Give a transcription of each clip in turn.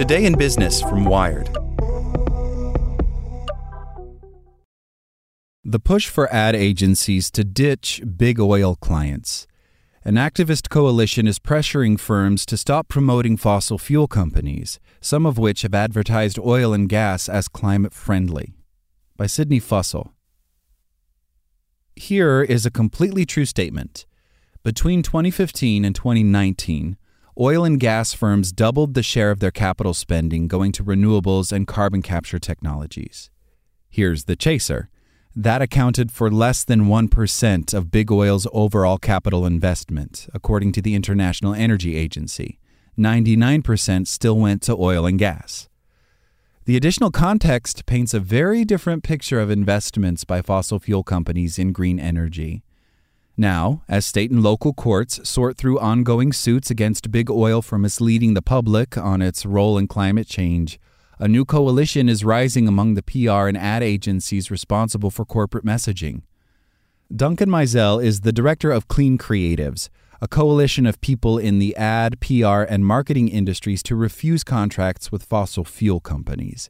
Today in Business from Wired. The push for ad agencies to ditch big oil clients. An activist coalition is pressuring firms to stop promoting fossil fuel companies, some of which have advertised oil and gas as climate friendly. By Sydney Fussell. Here is a completely true statement. Between 2015 and 2019, oil and gas firms doubled the share of their capital spending going to renewables and carbon capture technologies. Here's the chaser. That accounted for less than 1% of big oil's overall capital investment, according to the International Energy Agency. 99% still went to oil and gas. The additional context paints a very different picture of investments by fossil fuel companies in green energy. Now, as state and local courts sort through ongoing suits against big oil for misleading the public on its role in climate change, a new coalition is rising among the PR and ad agencies responsible for corporate messaging. Duncan Meisel is the director of Clean Creatives, a coalition of people in the ad, PR, and marketing industries to refuse contracts with fossil fuel companies.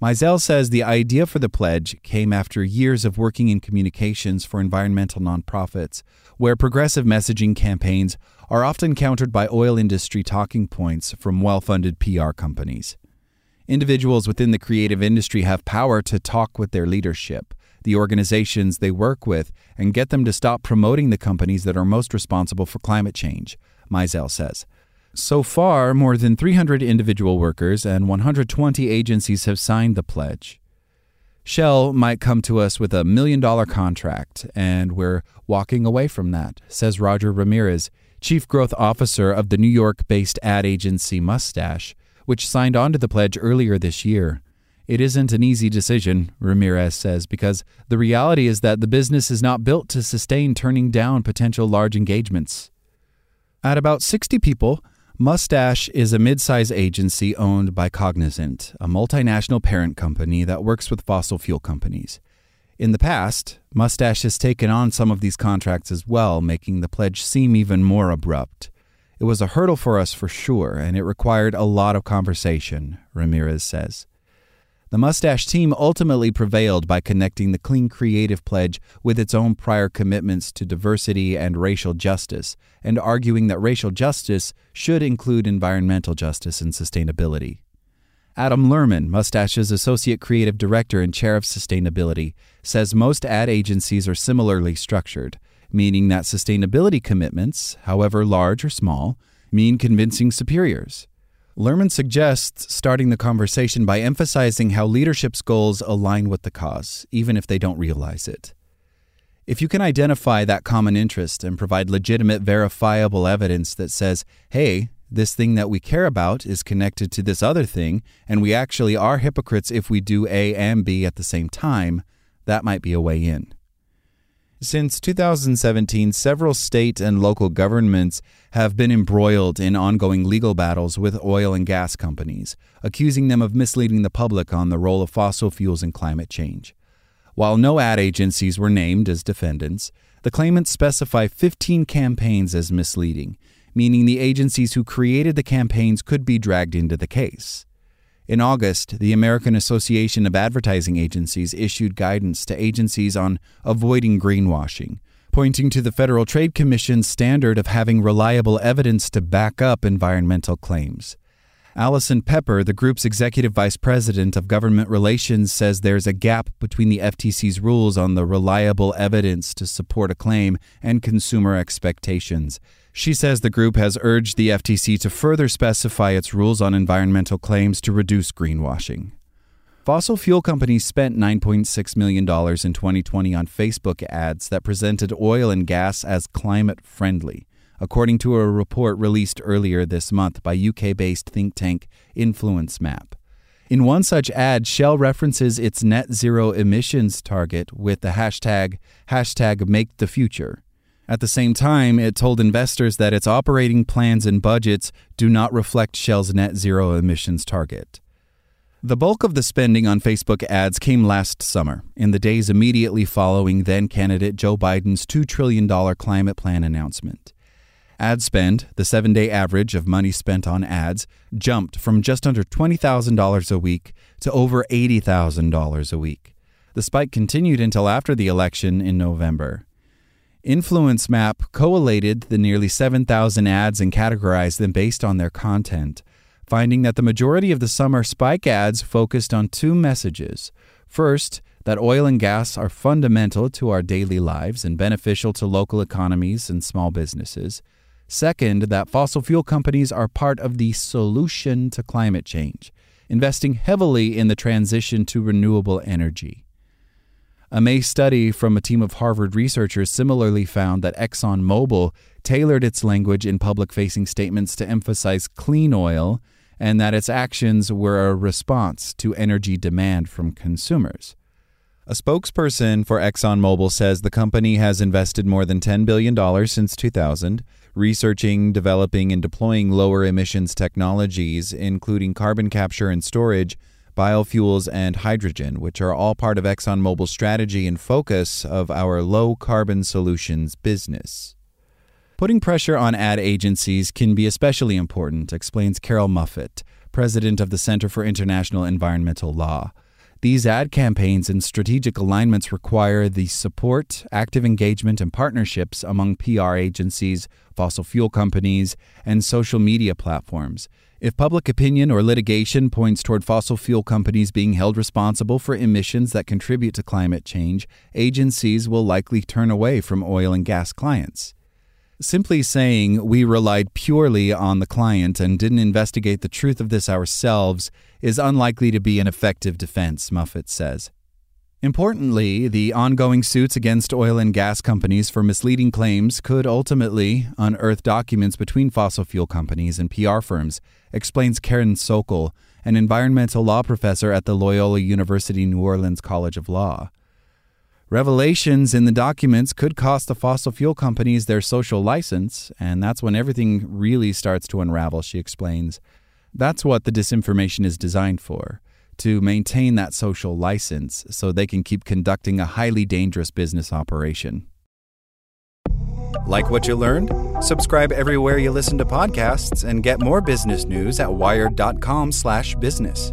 Meisel says the idea for the pledge came after years of working in communications for environmental nonprofits, where progressive messaging campaigns are often countered by oil industry talking points from well funded PR companies. Individuals within the creative industry have power to talk with their leadership, the organizations they work with, and get them to stop promoting the companies that are most responsible for climate change, Meisel says. So far, more than 300 individual workers and 120 agencies have signed the pledge. Shell might come to us with a million dollar contract, and we're walking away from that, says Roger Ramirez, Chief Growth Officer of the New York based ad agency Mustache, which signed on to the pledge earlier this year. It isn't an easy decision, Ramirez says, because the reality is that the business is not built to sustain turning down potential large engagements. At about 60 people, Mustache is a mid-size agency owned by Cognizant, a multinational parent company that works with fossil fuel companies. In the past, Mustache has taken on some of these contracts as well, making the pledge seem even more abrupt. It was a hurdle for us for sure, and it required a lot of conversation, Ramirez says. The Mustache team ultimately prevailed by connecting the Clean Creative Pledge with its own prior commitments to diversity and racial justice, and arguing that racial justice should include environmental justice and sustainability. Adam Lerman, Mustache's Associate Creative Director and Chair of Sustainability, says most ad agencies are similarly structured, meaning that sustainability commitments, however large or small, mean convincing superiors. Lerman suggests starting the conversation by emphasizing how leadership's goals align with the cause, even if they don't realize it. If you can identify that common interest and provide legitimate, verifiable evidence that says, hey, this thing that we care about is connected to this other thing, and we actually are hypocrites if we do A and B at the same time, that might be a way in. Since 2017, several state and local governments have been embroiled in ongoing legal battles with oil and gas companies, accusing them of misleading the public on the role of fossil fuels in climate change. While no ad agencies were named as defendants, the claimants specify 15 campaigns as misleading, meaning the agencies who created the campaigns could be dragged into the case. In August, the American Association of Advertising Agencies issued guidance to agencies on avoiding greenwashing, pointing to the Federal Trade Commission's standard of having reliable evidence to back up environmental claims. Allison Pepper, the group's executive vice president of government relations, says there's a gap between the FTC's rules on the reliable evidence to support a claim and consumer expectations. She says the group has urged the FTC to further specify its rules on environmental claims to reduce greenwashing. Fossil fuel companies spent $9.6 million in 2020 on Facebook ads that presented oil and gas as climate friendly, according to a report released earlier this month by UK based think tank InfluenceMap. In one such ad, Shell references its net zero emissions target with the hashtag, hashtag make the future. At the same time, it told investors that its operating plans and budgets do not reflect Shell's net zero emissions target. The bulk of the spending on Facebook ads came last summer, in the days immediately following then candidate Joe Biden's $2 trillion climate plan announcement. Ad spend, the seven day average of money spent on ads, jumped from just under $20,000 a week to over $80,000 a week. The spike continued until after the election in November. InfluenceMap collated the nearly 7,000 ads and categorized them based on their content, finding that the majority of the summer spike ads focused on two messages. First, that oil and gas are fundamental to our daily lives and beneficial to local economies and small businesses. Second, that fossil fuel companies are part of the solution to climate change, investing heavily in the transition to renewable energy. A May study from a team of Harvard researchers similarly found that ExxonMobil tailored its language in public facing statements to emphasize clean oil and that its actions were a response to energy demand from consumers. A spokesperson for ExxonMobil says the company has invested more than $10 billion since 2000, researching, developing, and deploying lower emissions technologies, including carbon capture and storage biofuels, and hydrogen, which are all part of ExxonMobil's strategy and focus of our low carbon solutions business. Putting pressure on ad agencies can be especially important, explains Carroll Muffett, president of the Center for International Environmental Law. These ad campaigns and strategic alignments require the support, active engagement, and partnerships among PR agencies, fossil fuel companies, and social media platforms. If public opinion or litigation points toward fossil fuel companies being held responsible for emissions that contribute to climate change, agencies will likely turn away from oil and gas clients. Simply saying we relied purely on the client and didn't investigate the truth of this ourselves is unlikely to be an effective defense, Muffett says. Importantly, the ongoing suits against oil and gas companies for misleading claims could ultimately unearth documents between fossil fuel companies and PR firms, explains Karen Sokol, an environmental law professor at the Loyola University New Orleans College of Law. Revelations in the documents could cost the fossil fuel companies their social license, and that's when everything really starts to unravel, she explains. That's what the disinformation is designed for to maintain that social license so they can keep conducting a highly dangerous business operation. Like what you learned? Subscribe everywhere you listen to podcasts and get more business news at wired.com/business.